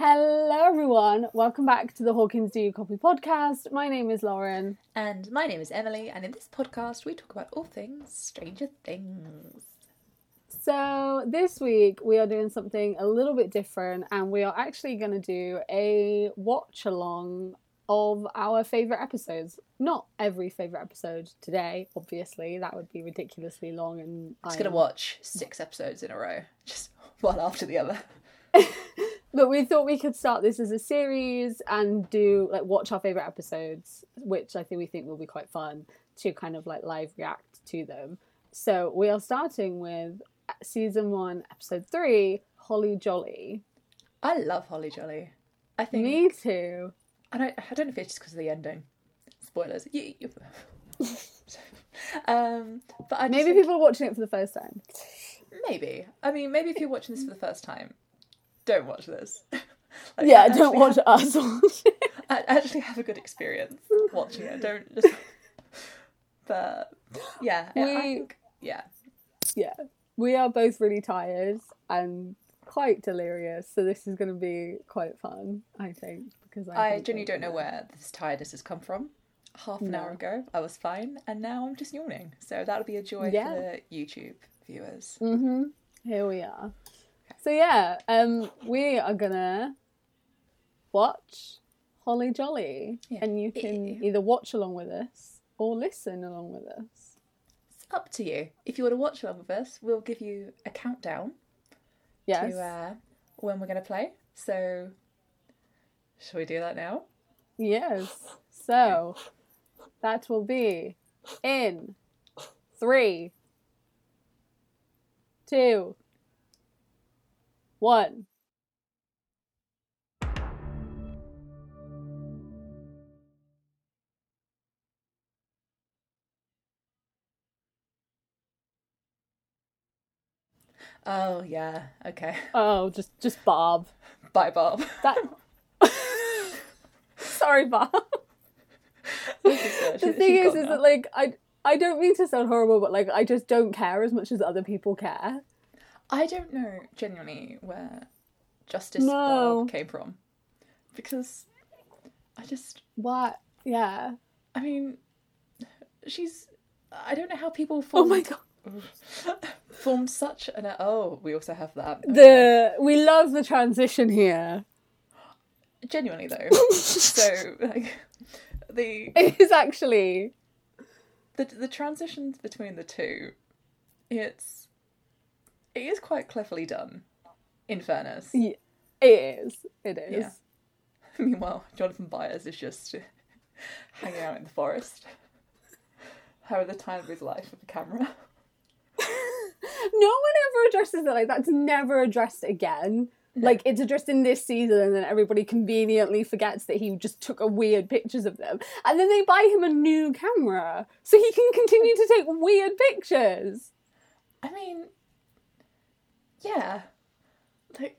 Hello, everyone. Welcome back to the Hawkins Do You Copy podcast. My name is Lauren. And my name is Emily, and in this podcast, we talk about all things Stranger Things. So, this week we are doing something a little bit different, and we are actually going to do a watch along of our favourite episodes. Not every favourite episode today, obviously, that would be ridiculously long. And I'm just going to watch six episodes in a row, just one after the other. but we thought we could start this as a series and do like watch our favorite episodes which i think we think will be quite fun to kind of like live react to them so we are starting with season one episode three holly jolly I love Holly Jolly. I think. me too And I don't, I don't know if it's just because of the ending. Spoilers. You, you... um, but I maybe think- people are watching it for the first time Maybe. I mean, maybe if you're watching this for the first time, don't watch this. Like, yeah don't watch have- us watch it. a- Actually, have a good experience watching it. Don't just. But yeah, I- I We- think yeah. yeah we are both really tired and quite delirious so this is going to be quite fun i think because i, I genuinely don't know where this tiredness has come from. Half an hour ago, I was fine, and now I'm just yawning. So that'll be a joy Yeah. for the YouTube viewers. Mm-hmm. Here we are. So yeah, um, we are gonna watch Holly Jolly, Yeah. and you can either watch along with us or listen along with us. It's up to you. If you want to watch along with us, we'll give you a countdown Yes. to uh, when we're to play. So, shall we do that now? Yes. So that will be in three, two, one. Oh yeah. Okay. Oh, just just Barb. Bye, Barb. That. Sorry, Barb. the thing is, is that like I I don't mean to sound horrible, but like I just don't care as much as other people care. I don't know genuinely where Justice No. Barb came from because I just What? Yeah. I mean she's I don't know how people Oh formed my god. formed such an oh we also have that The we love the transition here. genuinely though so like the It is actually the the transitions between the two it's it is quite cleverly done in fairness yeah, it is. It is. Yeah. meanwhile Jonathan Byers is just hanging out in the forest having the time of his life with the camera No one ever addresses it like that's never addressed again. Like it's addressed in this season, and then everybody conveniently forgets that he just took a weird pictures of them, and then they buy him a new camera so he can continue to take weird pictures. I mean yeah like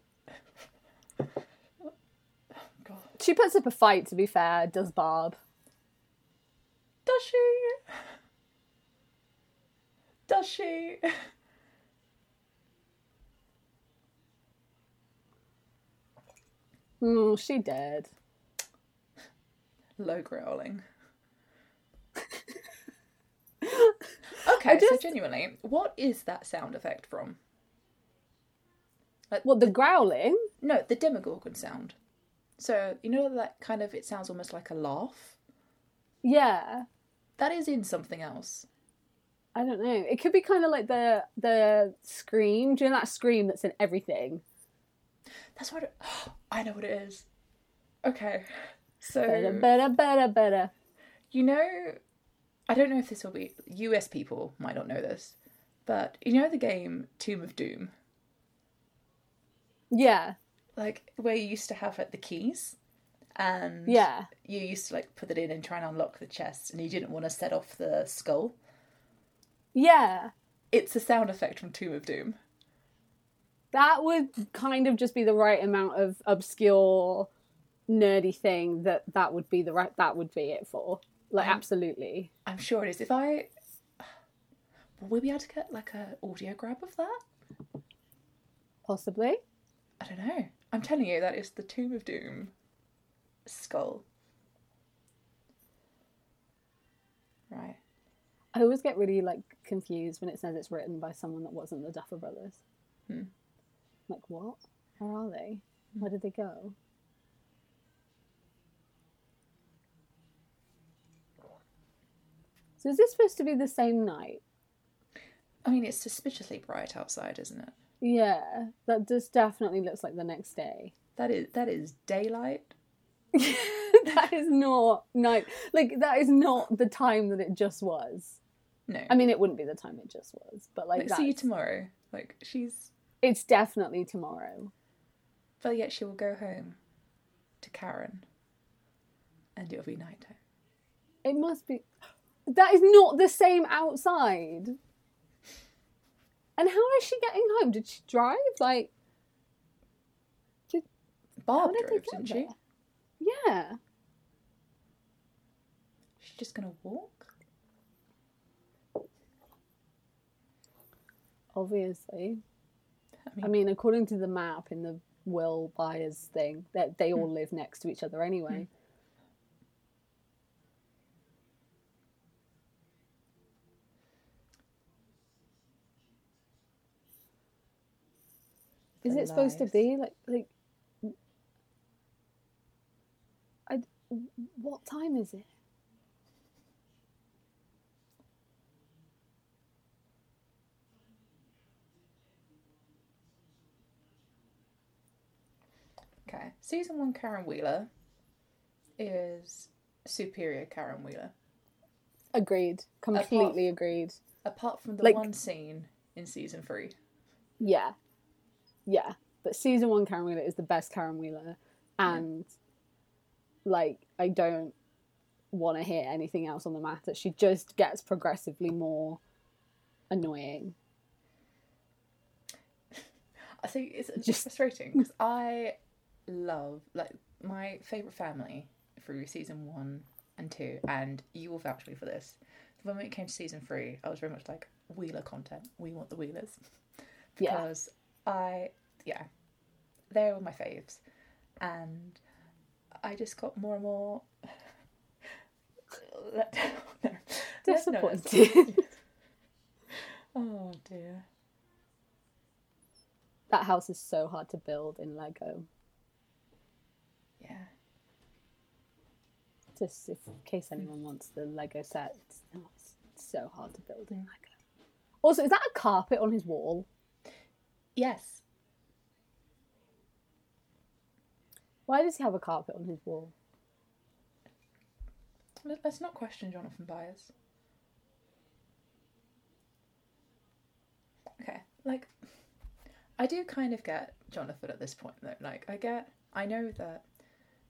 God She puts up a fight. To be fair, does Barb? Does she? Does she? Oh, she did. Low growling. okay, so genuinely, what is that sound effect from? What the growling? No, the Demogorgon sound. So, you know that kind of, it sounds almost like a laugh? Yeah, That is in something else. I don't know. It could be kind of like the the scream. Do you know that scream that's in everything? That's what it, I know what it is. Okay. So, Better, better, better, better. You know, I don't know if this will be US people might not know this, but you know the game Tomb of Doom, Yeah, like where you used to have like the keys, and yeah. you used to like put it in and try and unlock the chest, and you didn't want to set off the skull. Yeah, It's a sound effect from Tomb of Doom. that would kind of just be the right amount of obscure, nerdy thing that that would be the right that would be it for. Like, Um, absolutely. I'm sure it is. If I will we be able to get like a audio grab of that? Possibly. I don't know. I'm telling you, that is the Tomb of Doom skull. Right. I always get really like confused when it says it's written by someone that wasn't the Duffer Brothers. Hmm. Like what? Where are they? Where did they go? So is this supposed to be the same night? I mean, it's suspiciously bright outside, isn't it? Yeah, that just definitely looks like the next day. That is that is daylight. that is not night. Like that is not the time that it just was. No. I mean, it wouldn't be the time it just was, but like Like, see you tomorrow. Like she's, it's definitely tomorrow. but yet she will go home to Karen, and it'll be nighttime. It must be. That is not the same outside. And how is she getting home? Did she drive? Like, Barb did they drove, didn't she? there? yeah. She's just gonna walk. Obviously. I mean, I mean, according to the map in the Will Byers thing, that they Hmm. all live next to each other anyway. Is it supposed to be like like? I what time is it? okay. Season one, Karen Wheeler is superior Karen Wheeler. Agreed. Completely agreed. Apart from the Like- one scene in season three. Yeah, yeah. But season one Karen Wheeler is the best Karen Wheeler, and like I don't want to hear anything else on the matter. She just gets progressively more annoying. I think it's just frustrating because I love like my favorite family through season one and two, and you will vouch for me for this. When it came to season three, I was very much like Wheeler content. We want the Wheelers Yeah. because I yeah, they were my faves, and I just got more and more let down. No. Disappointed. Oh dear. that house is so hard to build in Lego. Yeah. Just if, in case anyone wants the Lego set, it's, it's so hard to build in Lego. Also, is that a carpet on his wall? Yes. Why does he have a carpet on his wall? Let- Let's not question Jonathan Byers. Okay, like, I do kind of get Jonathan at this point, though. Like, I get, I know that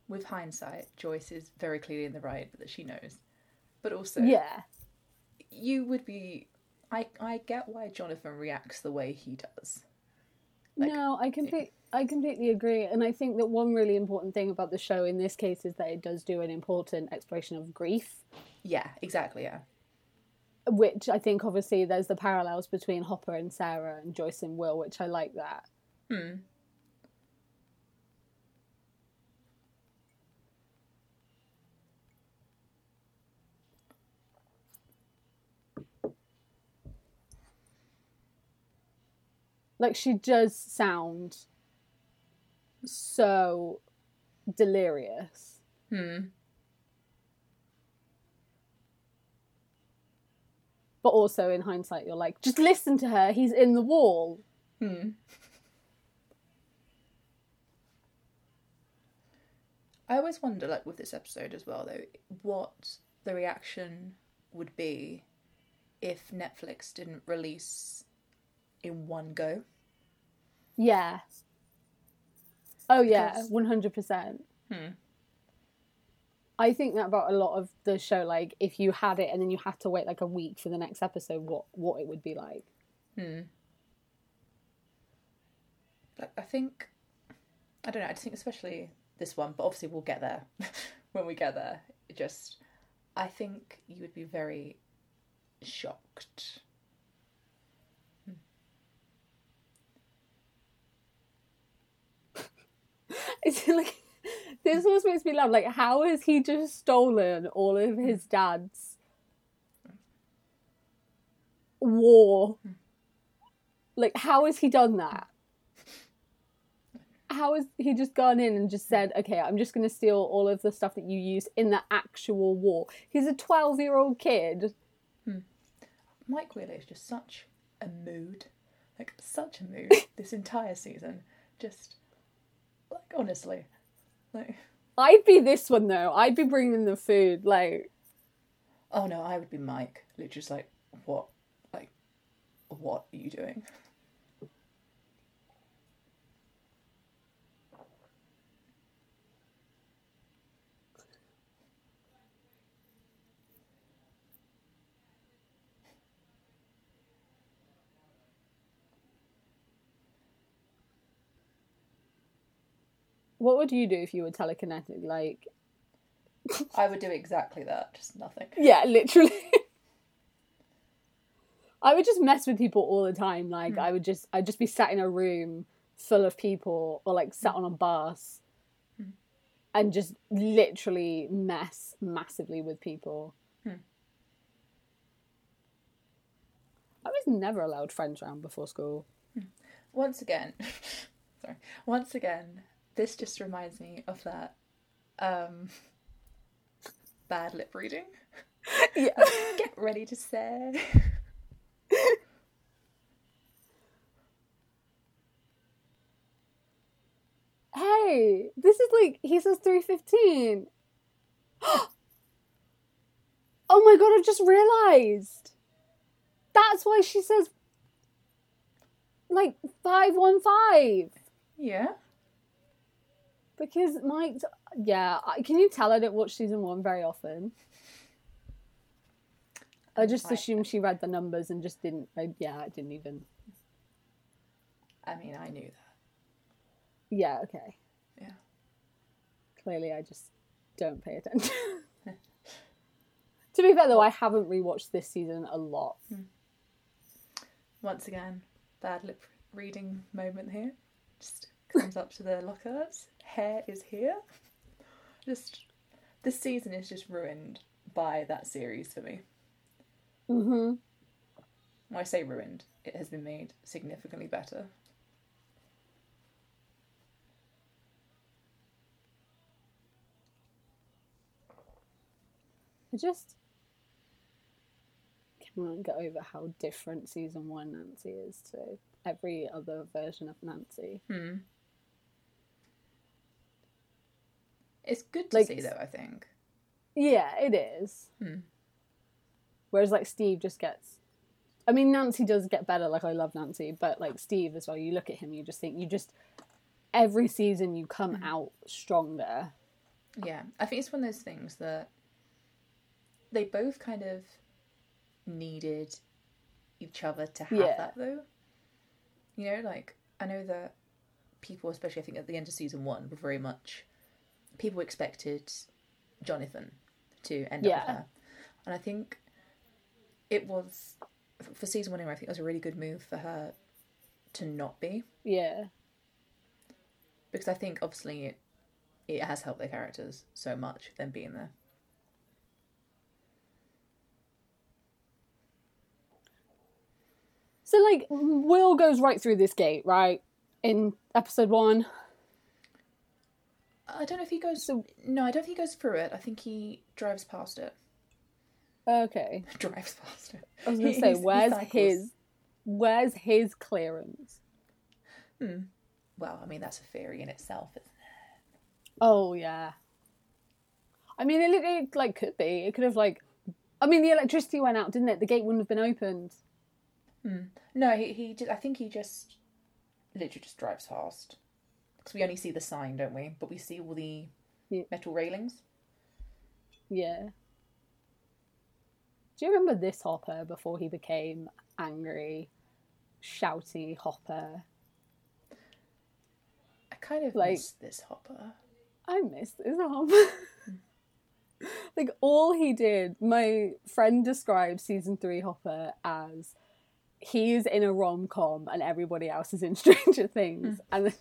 with hindsight, Joyce is very clearly in the right, that she knows. But also, Yeah. you would be. I, I get why Jonathan reacts the way he does. Like- no, I complete, I completely agree, and I think that one really important thing about the show in this case is that it does do an important exploration of grief, Yeah, exactly, yeah. which I think obviously there's the parallels between Hopper and Sarah and Joyce and Will, which I like that. Hmm. Like she does sound so delirious. Hmm. But also in hindsight, you're like, just listen to her. He's in the wall. Hmm. I always wonder, like with this episode as well, though, what the reaction would be if Netflix didn't release in one go. Yeah. Oh yeah, one hundred percent. Hmm. I think that about a lot of the show. Like, if you had it and then you had to wait like a week for the next episode, what what it would be like. Hmm. Like I think, I don't know. I just think especially this one, but obviously we'll get there when we get there. It just, I think you would be very shocked. It's like this was supposed to be love. Like, how has he just stolen all of hmm. his dad's war? Like, how has he done that? Hmm. How has he just gone in and just hmm. said, okay, I'm just going to steal all of the stuff that you used in the actual war? He's a 12 year old kid. Mike Wheeler is just such a mood, like such a mood. this entire season, just like honestly, like I'd be this one though. I'd be bringing the food. Like, oh no, I would be Mike. Literally, just like what, like what are you doing? What would you do if you were telekinetic? Like, I would do exactly that, just nothing. yeah, literally. I would just mess with people all the time. Like, hmm. I would just, I'd just be sat in a room full of people, or like sat on a bus, hmm. and just literally mess massively with people. Hmm. I was never allowed friends around before school. Hmm. Once again, sorry. Once again, this just reminds me of that um bad lip reading. Yeah. Get ready to say. hey, this is like he says three fifteen. oh my god! I've just realised. That's why she says like five one five Yeah. Because Mike. Yeah, can you tell I don't watch season one very often? I just Right. assumed she read the numbers and just didn't. I, yeah, I didn't even. I mean, I knew that. Yeah, okay. Yeah. Clearly, I just don't pay attention. to be fair, though, I haven't rewatched this season a lot. Hmm. Once again, bad lip reading moment here. Just comes up to the lockers. Hair is here. Just this season is just ruined by that series for me. hmm When I say ruined, it has been made significantly better. I just can't get over how different season one Nancy is to every other version of Nancy. Hmm. It's good to Like- see though, I think. Yeah, it is. Hmm. Whereas, like, Steve just gets. I mean, Nancy does get better. Like, I love Nancy, but like Steve as well. You look at him, you just think you just every season you come out stronger. Yeah, I think it's one of those things that they both kind of needed each other to have Yeah. that though. You know, like I know that people, especially I think at the end of season one, were very much people expected Jonathan to end up Yeah. with her, and I think it was for season one. I think it was a really good move for her to not be Yeah, because I think obviously it it has helped their characters so much them being there. So like Will goes right through this gate, right? In episode one. I don't know if he goes. So- no, I don't think he goes through it. I think he drives past it. Okay. drives past it. I was gonna say, he's- where's his where's his clearance? Hmm. Well, I mean that's a theory in itself. Isn't it? Oh yeah. I mean it, it like could be. It could have like I mean the electricity went out, didn't it? The gate wouldn't have been opened. it? No, he he. Just, I think he just literally just drives past because we only see the sign, don't we? But we see all the Yeah. metal railings. Yeah. Do you remember this Hopper before he became angry, shouty Hopper? I kind of Like- miss this Hopper. I miss this Hopper. like all he did, my friend described season three Hopper as he's in a rom com and everybody else is in Stranger Things, hmm. and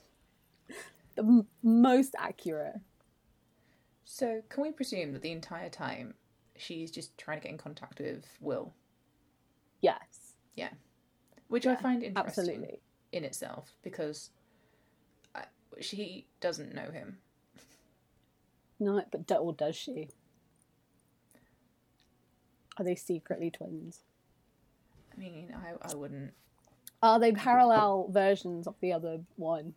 the m- most accurate. So, can we presume that the entire time she's just trying to get in contact with Will? Yes, Yeah. Which I find interesting absolutely. in itself because I, she doesn't know him. No, but do, or does she? Are they secretly twins? I mean, I, I wouldn't. Are they parallel versions of the other one?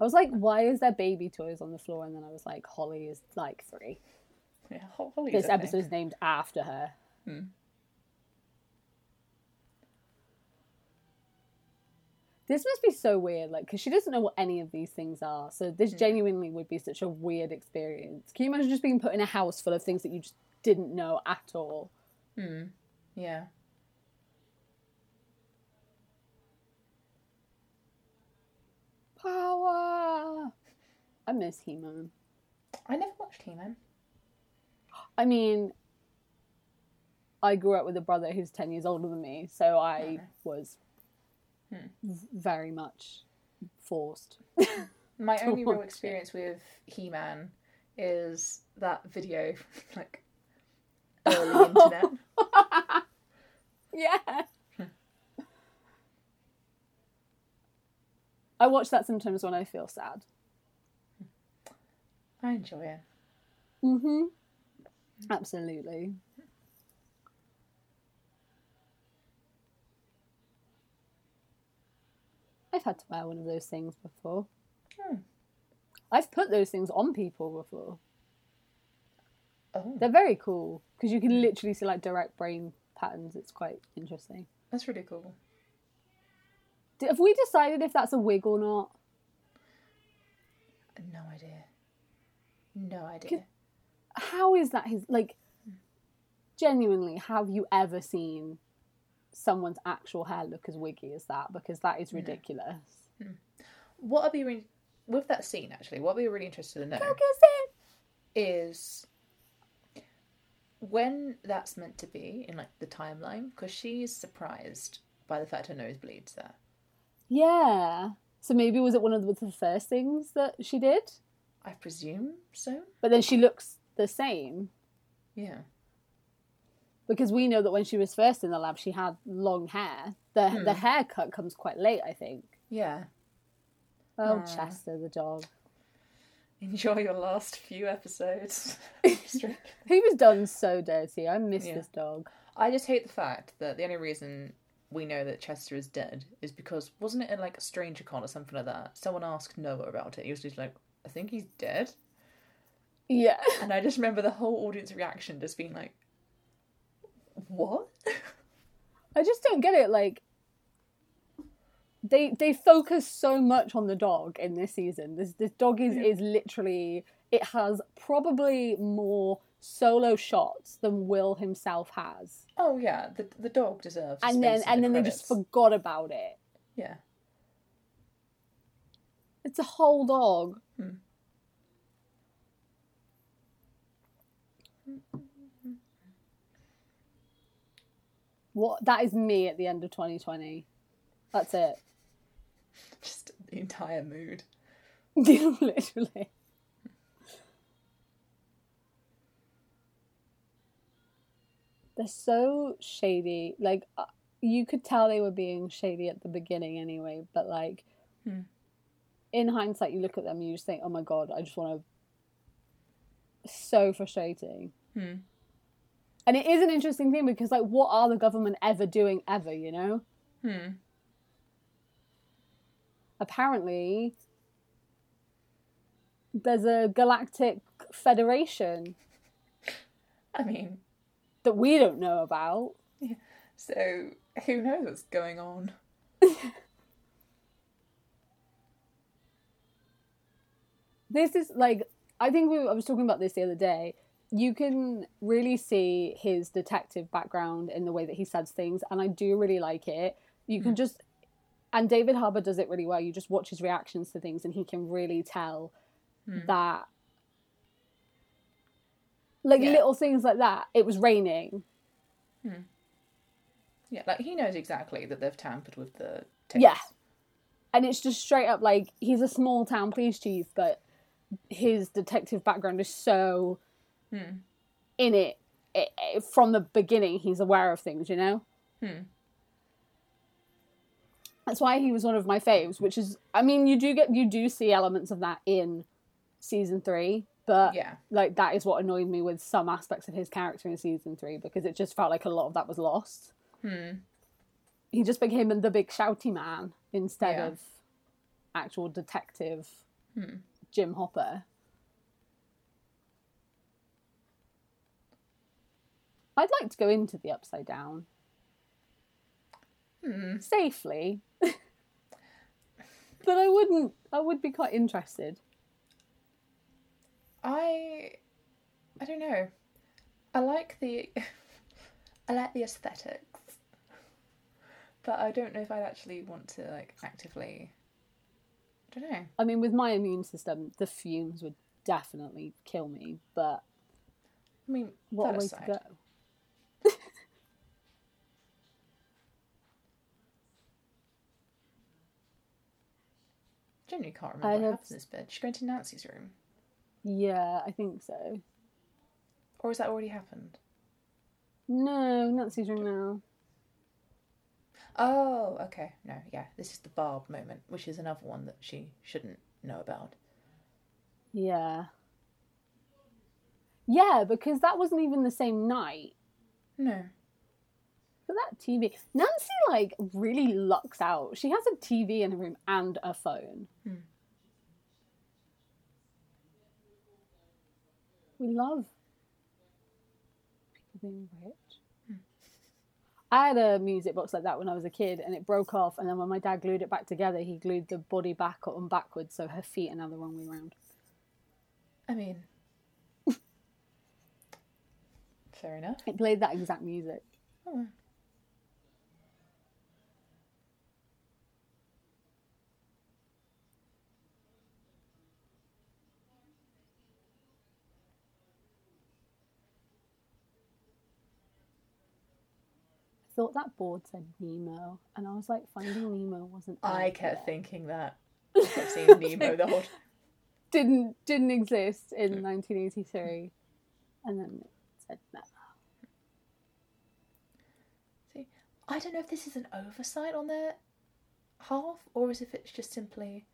I was like, why is there baby toys on the floor? And then I was like, Holly is like three. Yeah, Ho- Holly's This episode is named after her. Hmm. This must be so weird, like, because she doesn't know what any of these things are. So this Hmm. genuinely would be such a weird experience. Can you imagine just being put in a house full of things that you just didn't know at all? Hmm. Yeah. Power. I miss He Man. I never watched He Man. I mean, I grew up with a brother who's 10 years older than me, so I Okay. was Hmm. very much forced. My only real watch it. experience with He Man is that video, like early internet. yeah. I watch that sometimes when I feel sad. I enjoy it. Mm-hmm. Absolutely. I've had to wear one of those things before. Hmm. I've put those things on people before. Oh, They're very cool because you can literally see like direct brain patterns. It's quite interesting. that's really cool. Have we decided if that's a wig or not? No idea. No idea. How is that his like? Genuinely, have you ever seen someone's actual hair look as wiggy as that? Because that is No. ridiculous. Hmm. What I'd be re- with that scene actually. What I'd be really interested to know is when that's meant to be in like the timeline because she's surprised by the fact her nose bleeds there. Yeah. So maybe was it one of the first things that she did? I presume so. But then she looks the same Yeah. because we know that when she was first in the lab, she had long hair. The Hmm. the haircut comes quite late, I think. Yeah. Oh, Aw. Chester the dog. Enjoy your last few episodes. He was done so dirty. I miss Yeah. this dog. I just hate the fact that the only reason we know that Chester is dead is because wasn't it in like a Stranger Con or something like that? Someone asked Noah about it. He was just like, "I think he's dead," Yeah. and I just remember the whole audience reaction just being like, "What?" I just don't get it. Like they they focus so much on the dog in this season. This this dog is is literally it has probably more solo shots than Will himself has. Oh yeah, the the dog deserves. And then and the then they just forgot about it. yeah. It's a whole dog. Hmm. What that is me at the end of 2020. That's it. Just the entire mood. Literally. They're so shady. Like, uh, you could tell they were being shady at the beginning anyway, but like, Hmm. in hindsight, you look at them, you just think, oh my god, I just want to. So frustrating. Hmm. And it is an interesting thing because, like, what are the government ever doing ever, you know? Hmm. apparently there's a galactic federation I mean, that we don't know about. Yeah. so who knows what's going on? This is like I think we, I was talking about this the other day. You can really see his detective background in the way that he says things, and I do really like it. You can just, and David Harbour does it really well. You just watch his reactions to things, and he can really tell Hmm. that, like Yeah. little things like that. It was raining. Yeah, like he knows exactly that they've tampered with the tapes. Yeah. and it's just straight up like he's a small town police chief, but his detective background is so Hmm. in it, it, it- from the beginning. He's aware of things, you know. Hmm. That's why he was one of my faves. Which is, I mean, you do get you do see elements of that in season three, but Yeah. like that is what annoyed me with some aspects of his character in season three because it just felt like a lot of that was lost. Hmm. He just became the big shouty man instead Yeah. of actual detective Hmm. Jim Hopper. I'd like to go into the upside down Hmm. safely, but I wouldn't. I would be quite interested. I I don't know. I like the I like the aesthetics. But I don't know if I'd actually want to like actively I don't know. I mean, with my immune system, the fumes would definitely kill me. But I mean, what that a way aside, to go! genuinely can't remember I what have- happens in this bit. She's going to Nancy's room. Yeah, I think so. Or has that already happened? No, Nancy's room now. Oh, okay. No, yeah. This is the Barb moment, which is another one that she shouldn't know about. Yeah. Yeah, because that wasn't even the same night. No. But that TV, Nancy like really lucks out. She has a TV in her room and a phone. Hmm. We love people being rich. Hmm. I had a music box like that when I was a kid, and it broke off. And then when my dad glued it back together, he glued the body back on backwards, so her feet are now the wrong way around. I mean, fair enough. It played that exact music. Oh. Thought that board said Nemo, and I was like, Finding Nemo wasn't. I kept thinking that. I kept seeing Nemo the whole time. didn't didn't exist in 1983, and then it said no. See, I don't know if this is an oversight on their half, or as if it's just simply.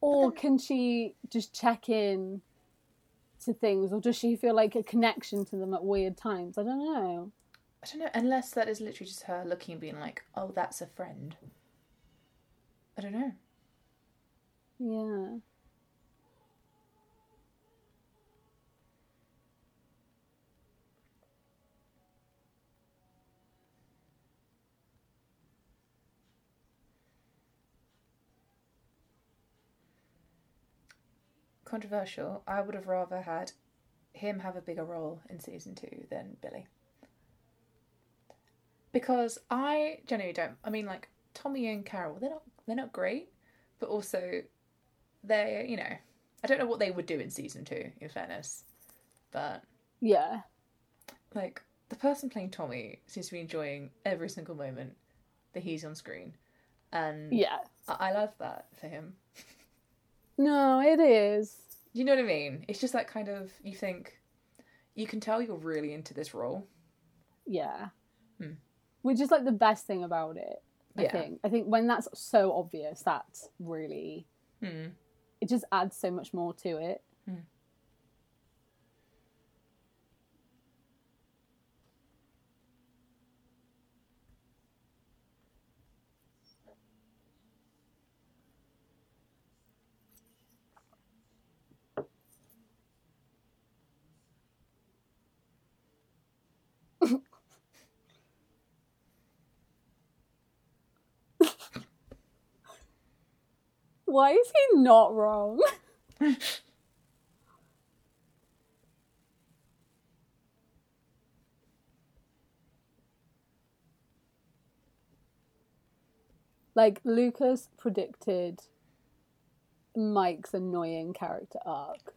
Or can she just check in to things, or does she feel like a connection to them at weird times? I don't know. I don't know, unless that is literally just her looking and being like, oh, that's a friend. I don't know. Yeah. Controversial. I would have rather had him have a bigger role in season two than Billy. Because I genuinely don't. I mean, like Tommy and Carol, they're not they're not great, but also they, you know, I don't know what they would do in season two. In fairness, but Yeah. like the person playing Tommy seems to be enjoying every single moment that he's on screen, and Yeah. I, I love that for him. No, it is. You know what I mean? It's just that kind of you think you can tell you're really into this role. Yeah. Hmm. Which is like the best thing about it. I Yeah. think. I think when that's so obvious, that's really Hmm. it just adds so much more to it. Hmm. Why is he not wrong? like Lucas predicted Mike's annoying character arc.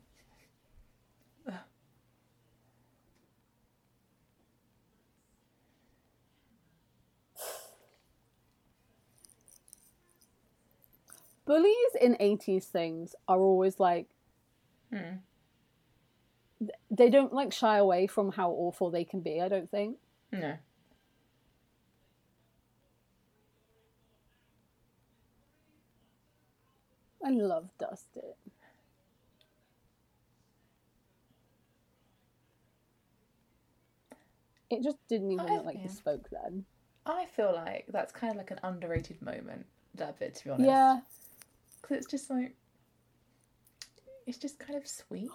Bullies in 80s things are always like Hmm. they don't like shy away from how awful they can be i don't think No. i love dustin it just didn't even I- look like yeah. he spoke then I feel like that's kind of like an underrated moment, that bit, to be honest. yeah Because it's just like. It's just kind of sweet.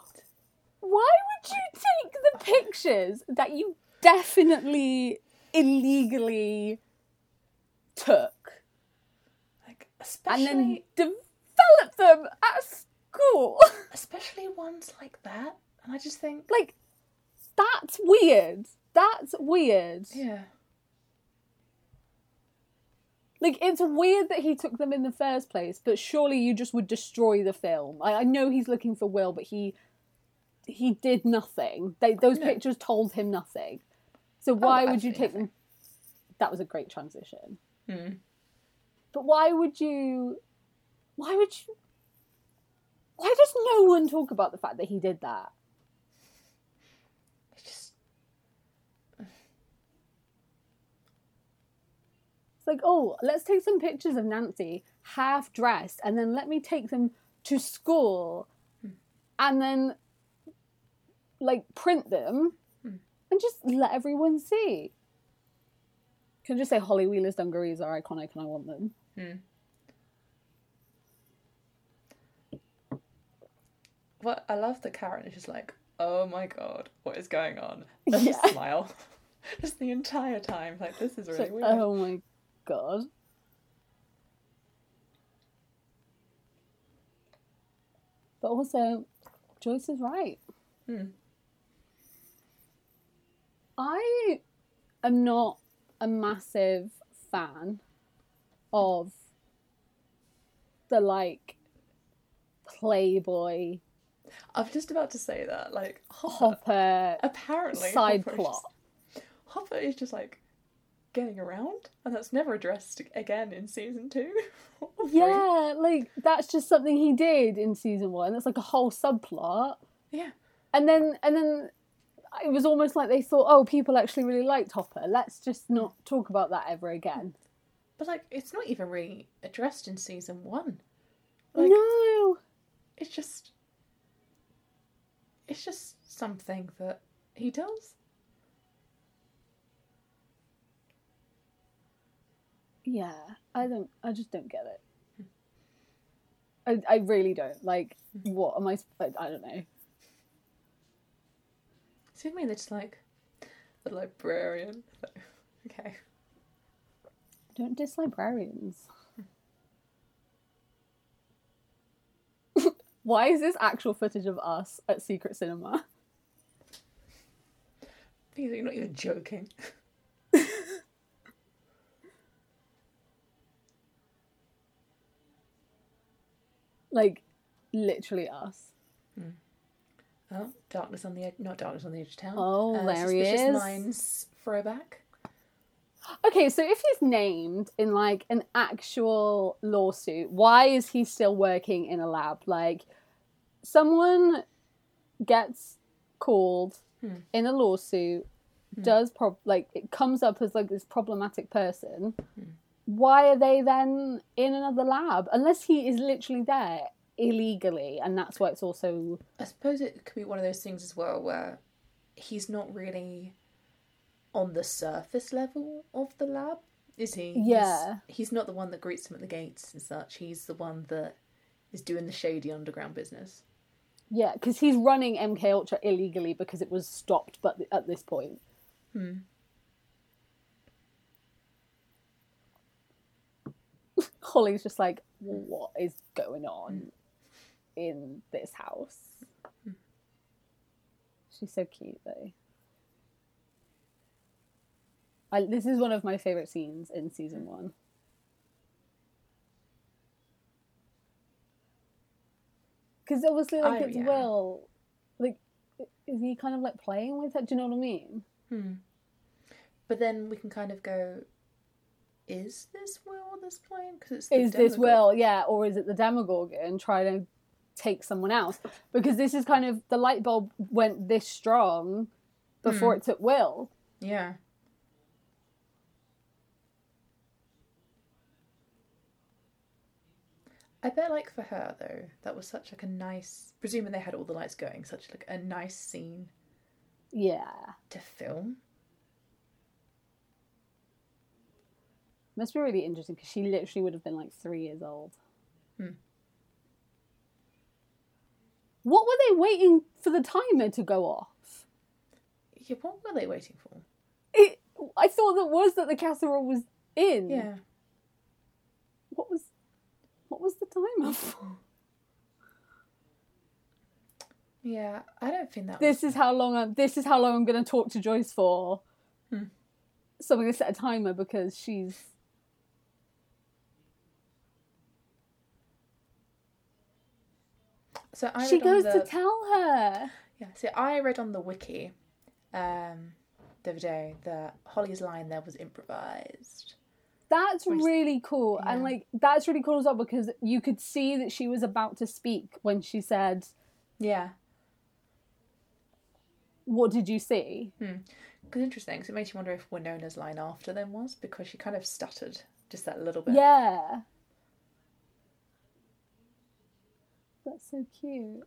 why would you take the pictures that you definitely illegally took Like, and especially. then develop them at school. especially ones like that. And I just think. like, that's weird. That's weird. Yeah. Like, it's weird that he took them in the first place, but surely you just would destroy the film. I, I know he's looking for Will, but he he did nothing. They, those No. pictures told him nothing. So why would you take them? That was a great transition. Hmm. But why would you? Why would you? Why does no one talk about the fact that he did that? It's just. It's like, oh, let's take some pictures of Nancy half dressed, and then let me take them to school, and then like print them, Hmm. and just let everyone see. Can I just say Holly Wheeler's dungarees are iconic, and I want them. What I love that Karen is just like, oh my god, what is going on? Then Yeah. smile. just the entire time. Like, this is really like, weird. oh my god. But also, Joyce is right. Hmm. I am not a massive fan of the like Playboy I was just about to say that. Like, Hopper. Hopper apparently. side Hopper plot. just- Hopper is just like getting around, and that's never addressed again in season two. Yeah, like that's just something he did in season one. That's like a whole subplot. Yeah. And then and then it was almost like they thought, oh, people actually really liked Hopper. Let's just not talk about that ever again. But like, it's not even really addressed in season one. Like, no. it's just, it's just something that he does. Yeah, I don't. I just don't get it. I, I really don't. Like, mm-hmm. what am I? I, I don't know. What I mean? They're just like the librarian. Okay. Don't diss librarians. Why is this actual footage of us at Secret Cinema? Because you're not even joking. Like, literally us. Hmm. Oh, darkness on the edge. Not darkness on the edge of town. Oh, uh, there he is. Minds throwback. Okay, so if he's named in like an actual lawsuit, why is he still working in a lab? Like, someone gets called Hmm. in a lawsuit, hmm. does prob like it comes up as like this problematic person. Hmm. Why are they then in another lab? Unless he is literally there illegally, and that's why it's also I suppose it could be one of those things as well where he's not really on the surface level of the lab, is he? Yeah. He's, not the one that greets him at the gates and such. He's the one that is doing the shady underground business. yeah, because he's running MK Ultra illegally because it was stopped, but at this point. Hmm. Holly's just like, mm. what is going on mm. in this house? Mm. She's so cute though. I, this is one of my favorite scenes in season one. Because obviously, like Oh, it's yeah. Will, like, is he kind of like playing with her? Do you know what I mean? Hmm. But then we can kind of go. Is this Will this playing? Because is this Will, yeah, or is it the Demogorgon trying to take someone else? Because this is kind of the light bulb went this strong before Hmm. it took Will. Yeah. I bet, like for her though, that was such like a nice. Presuming they had all the lights going, such like a nice scene Yeah, to film. Must be really interesting because she literally would have been like three years old. Hmm. What were they waiting for the timer to go off? Yeah, what were they waiting for? It, I thought that was that the casserole was in. Yeah, What was what was the timer for? yeah. I don't think that. This is how long I'm this is how long I'm gonna talk to Joyce for. Hmm. So I'm gonna set a timer because she's So I she goes the... to tell her. Yeah, see, I read on the wiki um, the other day that Holly's line there was improvised. That's Which- really cool. And like that's really cool as well because you could see that she was about to speak when she said, Yeah, What did you see? because interesting. Because it makes you wonder if Winona's line after them was because she kind of stuttered just that little bit. Yeah. That's so cute.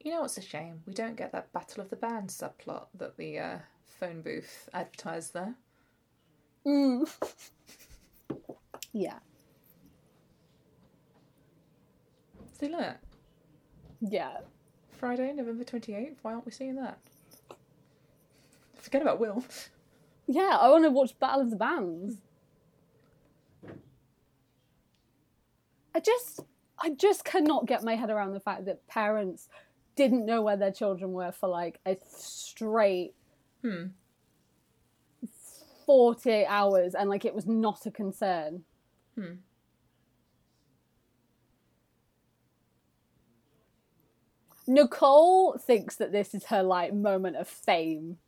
You know what's a shame? We don't get that Battle of the Bands subplot that the uh, phone booth advertised there. Mm. yeah. See, look, Yeah. Friday, November 28th. Why aren't we seeing that? Forget about Will. Yeah, I want to watch Battle of the Bands. I just, I just cannot get my head around the fact that parents didn't know where their children were for like a straight Hmm. 48 hours and like it was not a concern. Hmm. Nicole thinks that this is her like moment of fame.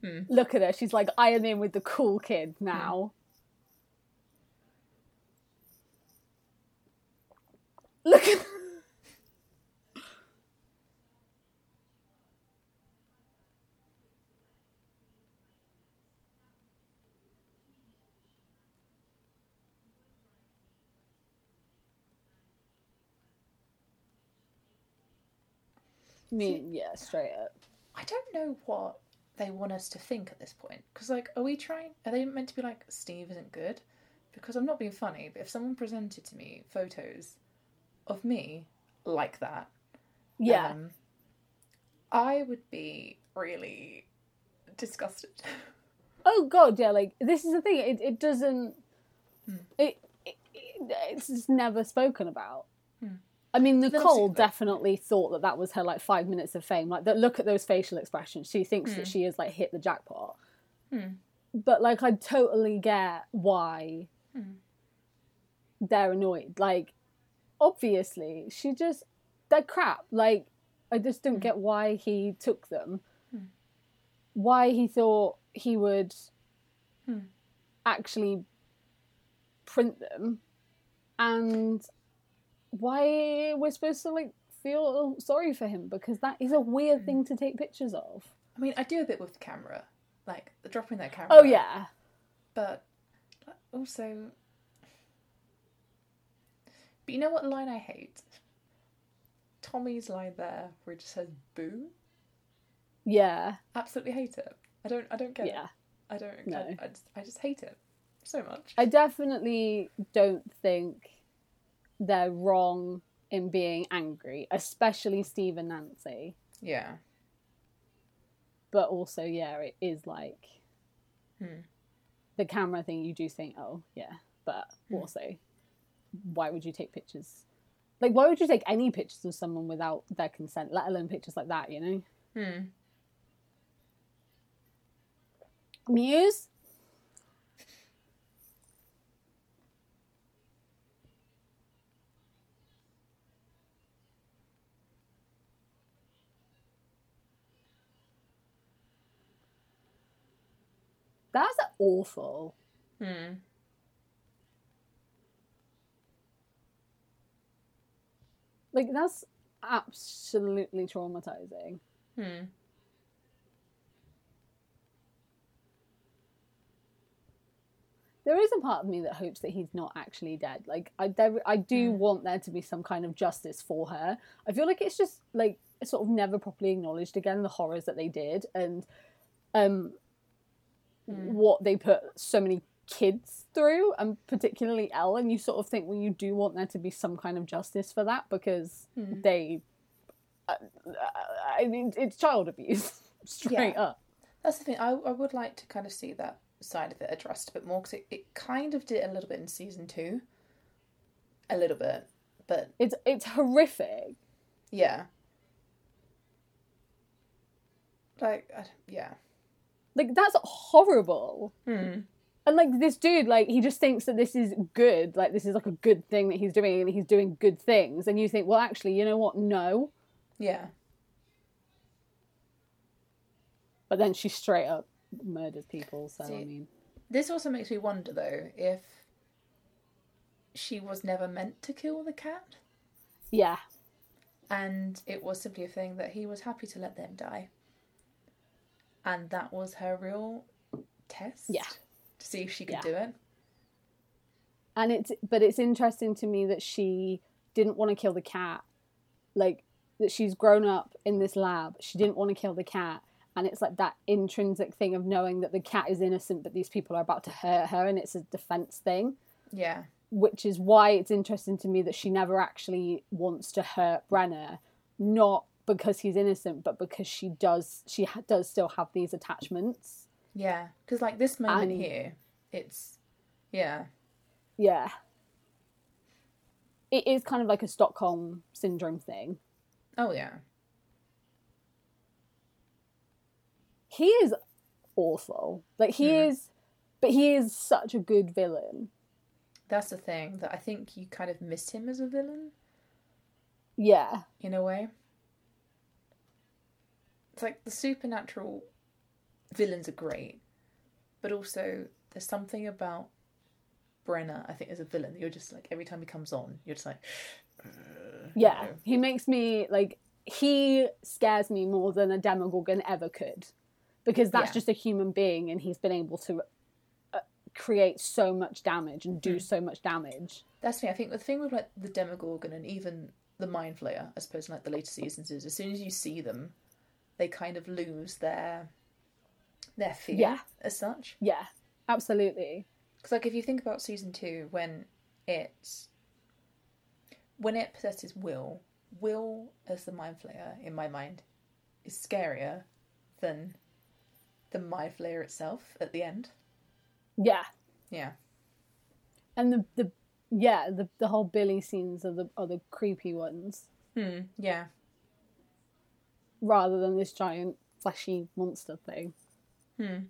Hmm. Look at her. She's like, I am in with the cool kids now. Look at I mean, yeah, straight up. I don't know what they want us to think at this point. Because, like, are we trying? Are they meant to be like, Steve isn't good? Because I'm not being funny, but if someone presented to me photos of me like that, Yeah. um, I would be really disgusted. oh god, yeah. Like this is the thing. It it doesn't. Hmm. It, it, it it's just never spoken about. Hmm. I mean, Nicole definitely thought that that was her like five minutes of fame. Like that. Look at those facial expressions. She thinks Hmm. that she has like hit the jackpot. Hmm. But like, I totally get why Hmm. they're annoyed. Like, obviously, she just they're crap. Like, I just don't Hmm. get why he took them. Hmm. Why he thought he would Hmm. actually print them, and why we're supposed to like feel sorry for him because that is a weird Hmm. thing to take pictures of. I mean, I do a bit with the camera, like dropping that camera. Oh yeah, But also, but you know what line I hate? Tommy's line there, where it just says "boo." yeah, Absolutely hate it. I don't. I don't get yeah. it. I don't. No. I, I, just, I just hate it so much. I definitely don't think they're wrong in being angry, especially Steve and Nancy. Yeah. But also, yeah, it is like Hmm. the camera thing. You do think, oh yeah, but Hmm. also, why would you take pictures? Like, why would you take any pictures of someone without their consent, let alone pictures like that? You know, Hmm. Muse. That's awful. Hmm. Like that's absolutely traumatizing. Hmm. There is a part of me that hopes that he's not actually dead. Like I, there, I do Mm. want there to be some kind of justice for her. I feel like it's just like sort of never properly acknowledged again the horrors that they did and um Mm. what they put so many kids through, and particularly El. And you sort of think, well, you do want there to be some kind of justice for that because Hmm. they, uh, I mean, it's child abuse straight Yeah. up. That's the thing. I, I would like to kind of see that side of it addressed a bit more because it, it kind of did a little bit in season two. A little bit. But It's it's horrific. yeah. Like, I, yeah. Like that's horrible. Hmm. And like this dude, like he just thinks that this is good, like this is like a good thing that he's doing, and he's doing good things. And you think, well, actually, you know what? No. Yeah. But then she straight up murders people. So I mean, This also makes me wonder, though, if she was never meant to kill the cat yeah, and it was simply a thing that he was happy to let them die. And that was her real test? Yeah. To see if she could Yeah. do it? and it's but it's interesting to me that she didn't want to kill the cat, like that she's grown up in this lab. She didn't want to kill the cat. And it's like that intrinsic thing of knowing that the cat is innocent, but these people are about to hurt her, and it's a defense thing. Yeah. which is why it's interesting to me that she never actually wants to hurt Brenner, not because he's innocent, but because she does she ha- does still have these attachments. Yeah. Because, like, this moment And- here, it's. Yeah. Yeah, it is kind of like a Stockholm syndrome thing. Oh, yeah. He is awful, like he Hmm. is, but he is such a good villain. That's the thing that I think you kind of miss him as a villain Yeah, in a way. It's like the supernatural villains are great, but also there's something about Brenner, I think, as a villain. You're just like every time he comes on, you're just like, yeah. know. He makes me like he scares me more than a Demogorgon ever could, because that's Yeah. just a human being, and he's been able to uh, create so much damage and do so much damage. That's me. I think the thing with like the Demogorgon and even the Mind Flayer, I suppose, in like the later seasons, is as soon as you see them, they kind of lose their their fear Yeah. as such. Yeah, absolutely. Because like if you think about season two, when it's when it possesses Will, Will as the Mind Flayer in my mind is scarier than the Mind Flayer itself at the end. Yeah, Yeah. and the the yeah the the whole Billy scenes are the are the creepy ones Hmm. Yeah. rather than this giant fleshy monster thing. Hmm.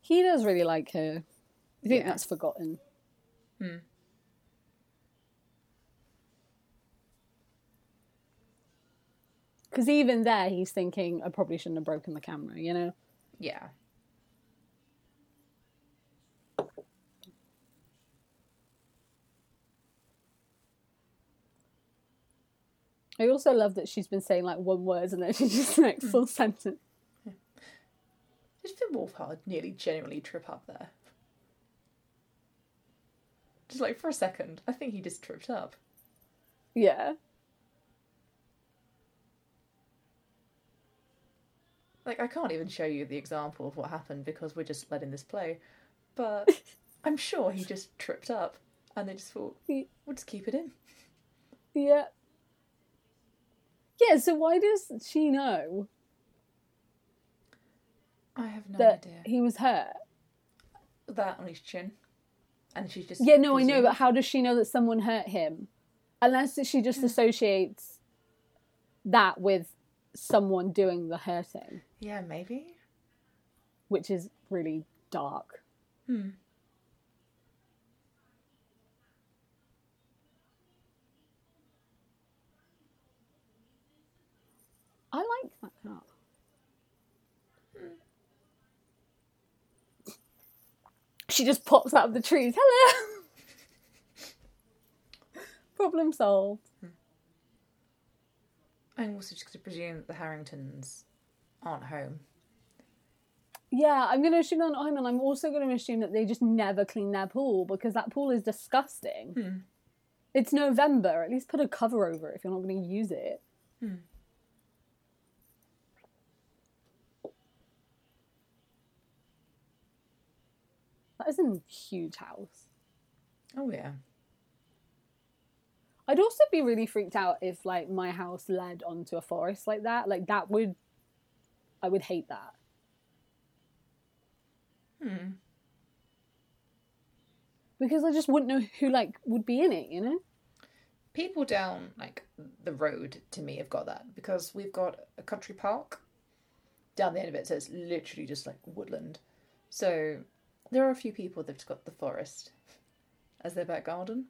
He does really like her. I think Yeah. that's forgotten. Hmm. Because even there, he's thinking, I probably shouldn't have broken the camera, you know? Yeah. I also love that she's been saying like one word and then she's just like Hmm. full sentence. Did Finn Wolfhard nearly genuinely trip up there? Just like for a second, I think he just tripped up. Yeah. Like I can't even show you the example of what happened because we're just letting this play. But I'm sure he just tripped up and they just thought, we'll just keep it in. Yeah. Yeah, so why does she know I have no that idea. he was hurt? That on his chin. And she's just Yeah, no, I know, but how does she know that someone hurt him? Unless she just associates that with someone doing the hurting, Yeah, maybe. which is really dark. Hmm. Oh. She just pops out of the trees. Hello. Problem solved. I'm also just going to presume that the Harringtons aren't home. Yeah, I'm going to assume they're not home, and I'm also going to assume that they just never clean their pool because that pool is disgusting. Hmm. It's November. At least put a cover over it if you're not going to use it. Hmm. That is a huge house. Oh, yeah. I'd also be really freaked out if like my house led onto a forest like that. Like that would I would hate that. Hmm. Because I just wouldn't know who like would be in it, you know? People down like the road to me have got that because we've got a country park down the end of it, so it's literally just like woodland. So there are a few people that've got the forest as their back garden,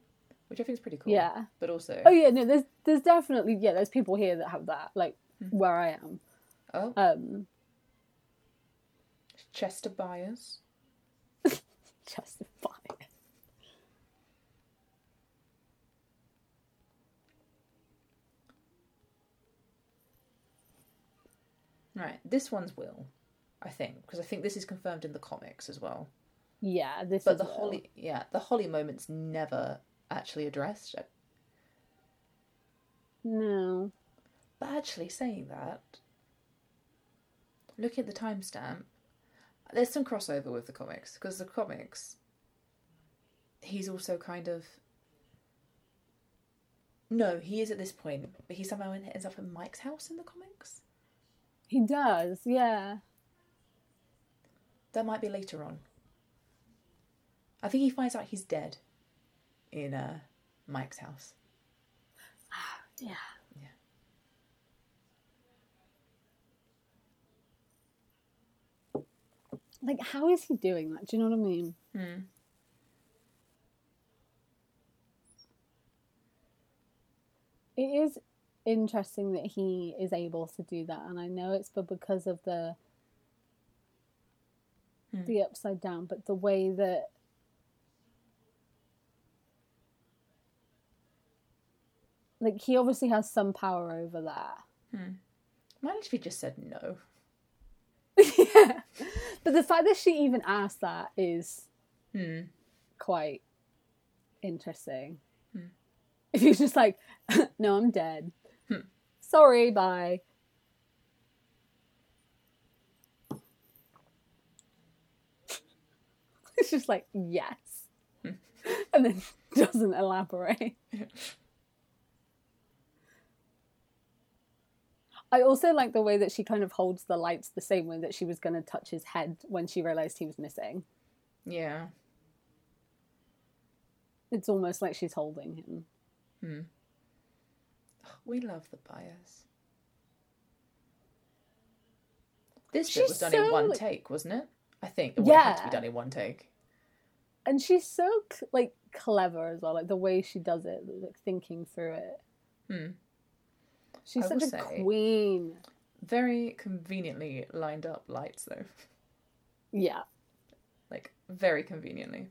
which I think is pretty cool. Yeah. But also, Oh yeah, no, there's there's definitely yeah, there's people here that have that, like where I am. oh, Um Chester Byers. Chester it. Right, this one's Will, I think, because I think this is confirmed in the comics as well. Yeah, this But is the Will. Holly, yeah, the Holly moment's never actually addressed. No. But actually, saying that, look at the timestamp. There's some crossover with the comics because the comics, he's also kind of. No, he is at this point, but he somehow ends up at Mike's house in the comics. He does, yeah. That might be later on. I think he finds out he's dead in uh, Mike's house. Yeah. Yeah. Like how is he doing that? Do you know what I mean? Hmm. It is interesting that he is able to do that, and I know it's but because of the Hmm. the upside down, but the way that like he obviously has some power over that. Imagine if he just said no. yeah, but the fact that she even asked that is Hmm. quite interesting. Hmm. If you're just like, no, I'm dead. Hmm. Sorry, bye. it's just like, yes. Hmm. and then doesn't elaborate. I also like the way that she kind of holds the lights the same way that she was going to touch his head when she realized he was missing. Yeah. It's almost like she's holding him. We love the bias. This bit was done so, in one take, wasn't it? I think it have had to be done in one take. and she's so like clever as well like the way she does it like thinking through it Hmm. She's I such a queen Very conveniently lined up lights, though. yeah Like, very conveniently.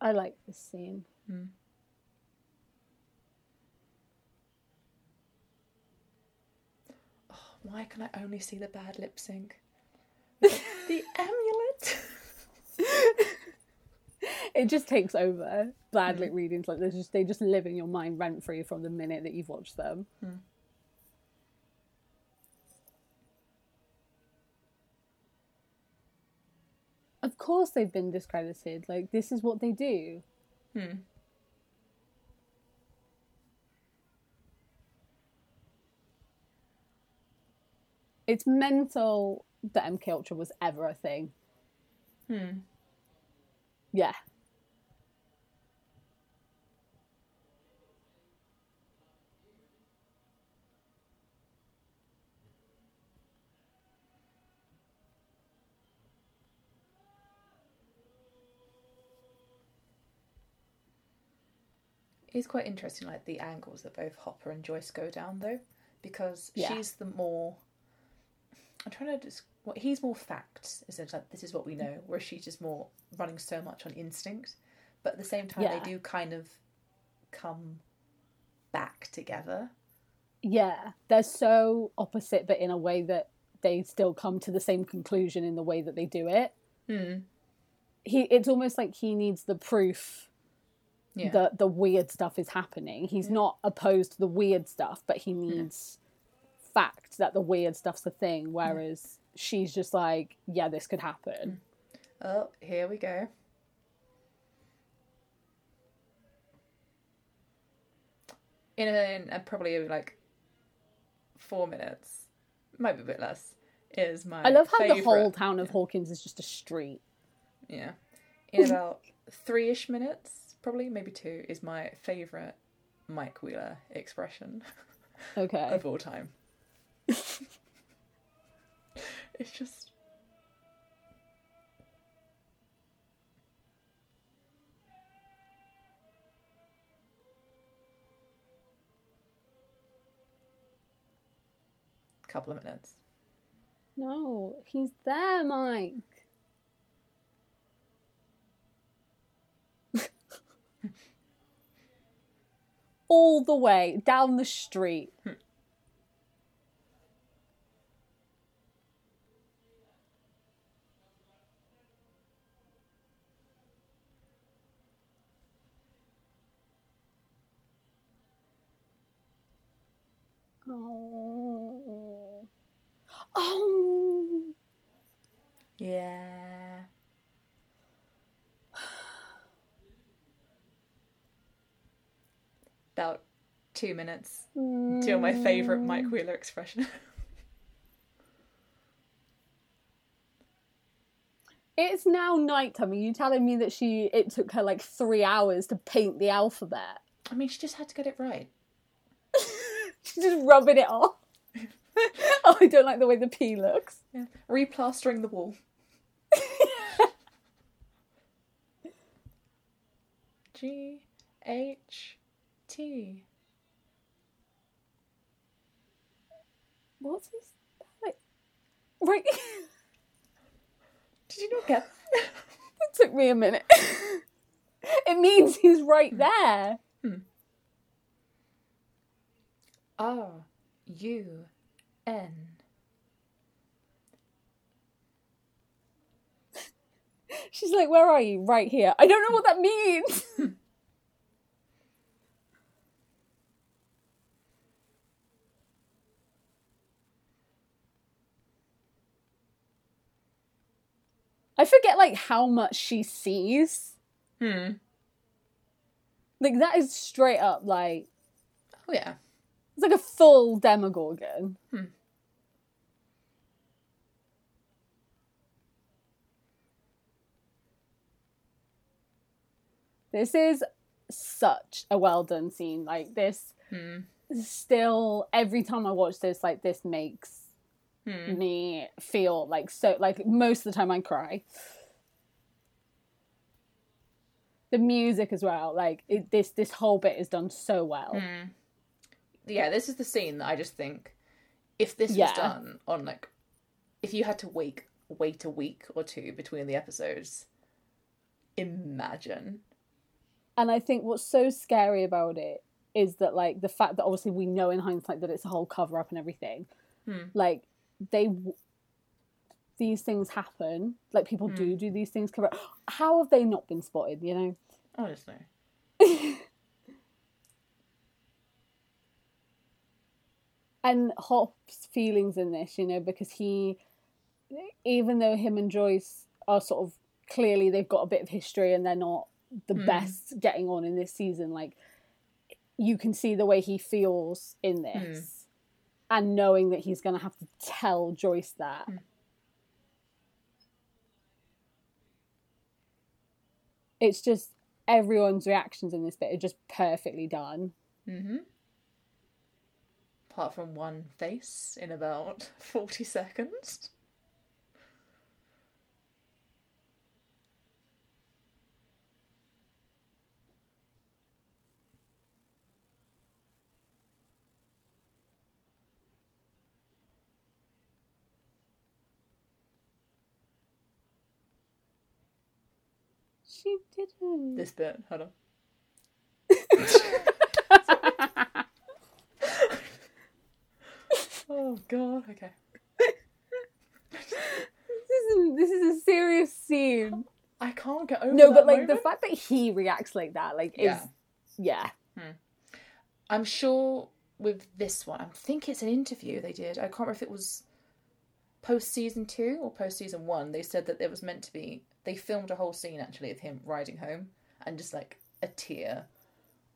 i like this scene hmm. oh, Why can I only see the bad lip sync? the amulet! it just takes over bad lip readings like this just they just live in your mind rent free from the minute that you've watched them. Of course they've been discredited. Like this is what they do. Hmm. it's mental that mk ultra was ever a thing. Hmm. Yeah It's quite interesting, like the angles that both Hopper and Joyce go down, though, because Yeah. she's the more. I'm trying to just. What he's more facts, is it like this is what we know, whereas she's just more running so much on instinct. But at the same time, Yeah. they do kind of come back together. Yeah, they're so opposite, but in a way that they still come to the same conclusion in the way that they do it. Hmm. He, it's almost like he needs the proof Yeah. that the weird stuff is happening. He's not opposed to the weird stuff, but he needs fact that the weird stuff's a thing. Mm. Whereas she's just like, yeah, this could happen. Oh, here we go. In, a, in a probably like four minutes, might be a bit less. Is my I love how the whole town of Hawkins is just a street. yeah. In about three ish minutes, probably maybe two, is my favorite Mike Wheeler expression Okay. of all time. it's just a couple of minutes. No, he's there, Mike. All the way down the street. Hmm. Oh. Oh. Yeah. About two minutes till my favourite Mike mm. Wheeler expression. It's now nighttime. Are you telling me that she it took her like three hours to paint the alphabet? I mean, she just had to get it right. She's just rubbing it off. oh, I don't like the way the P looks. Yeah. Replastering the wall. G H T. What's his like? Right. Did you not get it took me a minute. it means he's right there. R U N? She's like, "Where are you?" Right here. I don't know what that means. I forget like how much she sees. Hmm. Like that is straight up like Oh yeah. It's like a full Demogorgon. Hmm. This is such a well done scene. Like this Hmm. still every time I watch this, like this makes Hmm. me feel like so like most of the time I cry. The music as well, like it, this this whole bit is done so well. Hmm. Yeah, this is the scene that I just think if this Yeah. was done on like if you had to wait wait a week or two between the episodes, imagine. And I think what's so scary about it is that like the fact that obviously we know in hindsight that it's a whole cover up and everything. Hmm. Like they w- these things happen. Like people do do these things cover up. How have they not been spotted, you know? Honestly. And Hop's feelings in this, you know, because he, even though him and Joyce are sort of clearly they've got a bit of history and they're not the hmm. best getting on in this season, like you can see the way he feels in hmm. this, and knowing that he's going to have to tell Joyce that. Hmm. It's just everyone's reactions in this bit are just perfectly done. Mm-hmm apart from one face, in about 40 seconds. She didn't. This bit, hold on. Oh god. Okay. This is this is a serious scene. I can't get over. No, but like the fact that he reacts like that, like, is Yeah. yeah. Hmm. I'm sure with this one, I think it's an interview they did. I can't remember if it was post season two or post season one. They said that it was meant to be. They filmed a whole scene actually of him riding home and just like a tear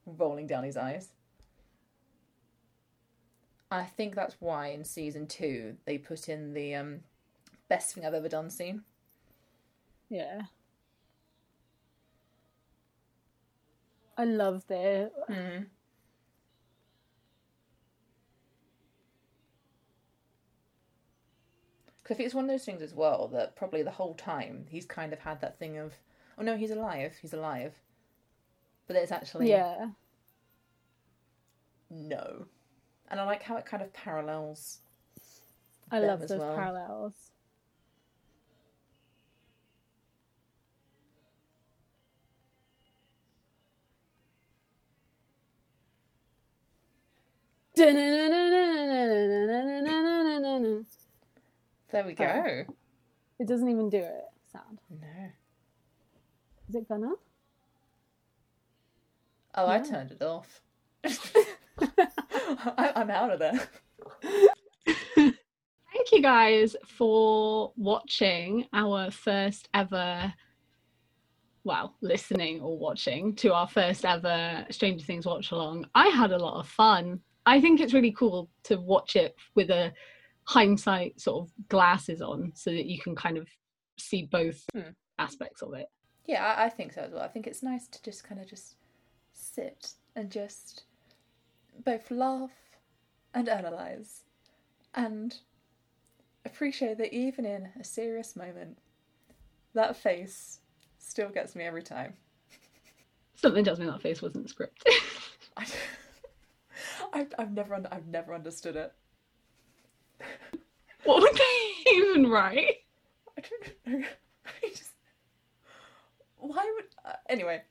rolling down his eyes. I think that's why in season two they put in the um, best thing I've ever done scene. Yeah. I loved it. Mm. Because I think it's one of those things as well that probably the whole time he's kind of had that thing of, oh no, he's alive, he's alive. But it's actually Yeah. no. And I like how it kind of parallels. I love those well. parallels. There we go. It doesn't even do it. Sound. No. Is it gonna? Oh, I turned it off. I, I'm out of there. Thank you guys for watching our first ever, well, listening or watching to our first ever Stranger Things watch along. I had a lot of fun. I think it's really cool to watch it with a hindsight sort of glasses on so that you can kind of see both Hmm. aspects of it. Yeah, I, I think so as well. I think it's nice to just kind of just sit and just both laugh and analyze and appreciate that even in a serious moment, that face still gets me every time. Something tells me that face wasn't scripted. I, I've, I've never un- I've never understood it. what would they even write? I don't know. I just why would uh, anyway.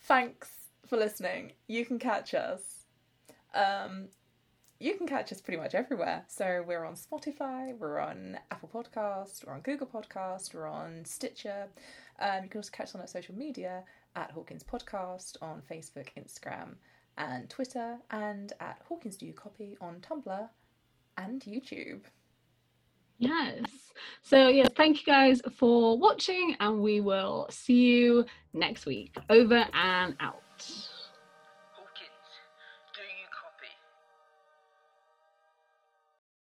Thanks for listening. You can catch us. Um, you can catch us pretty much everywhere. So we're on Spotify, we're on Apple Podcast, we're on Google Podcast, we're on Stitcher. Um, you can also catch us on our social media at Hawkins Podcast on Facebook, Instagram, and Twitter, and at Hawkins Do You Copy on Tumblr and YouTube. Yes. So, yes, thank you guys for watching, and we will see you next week. Over and out.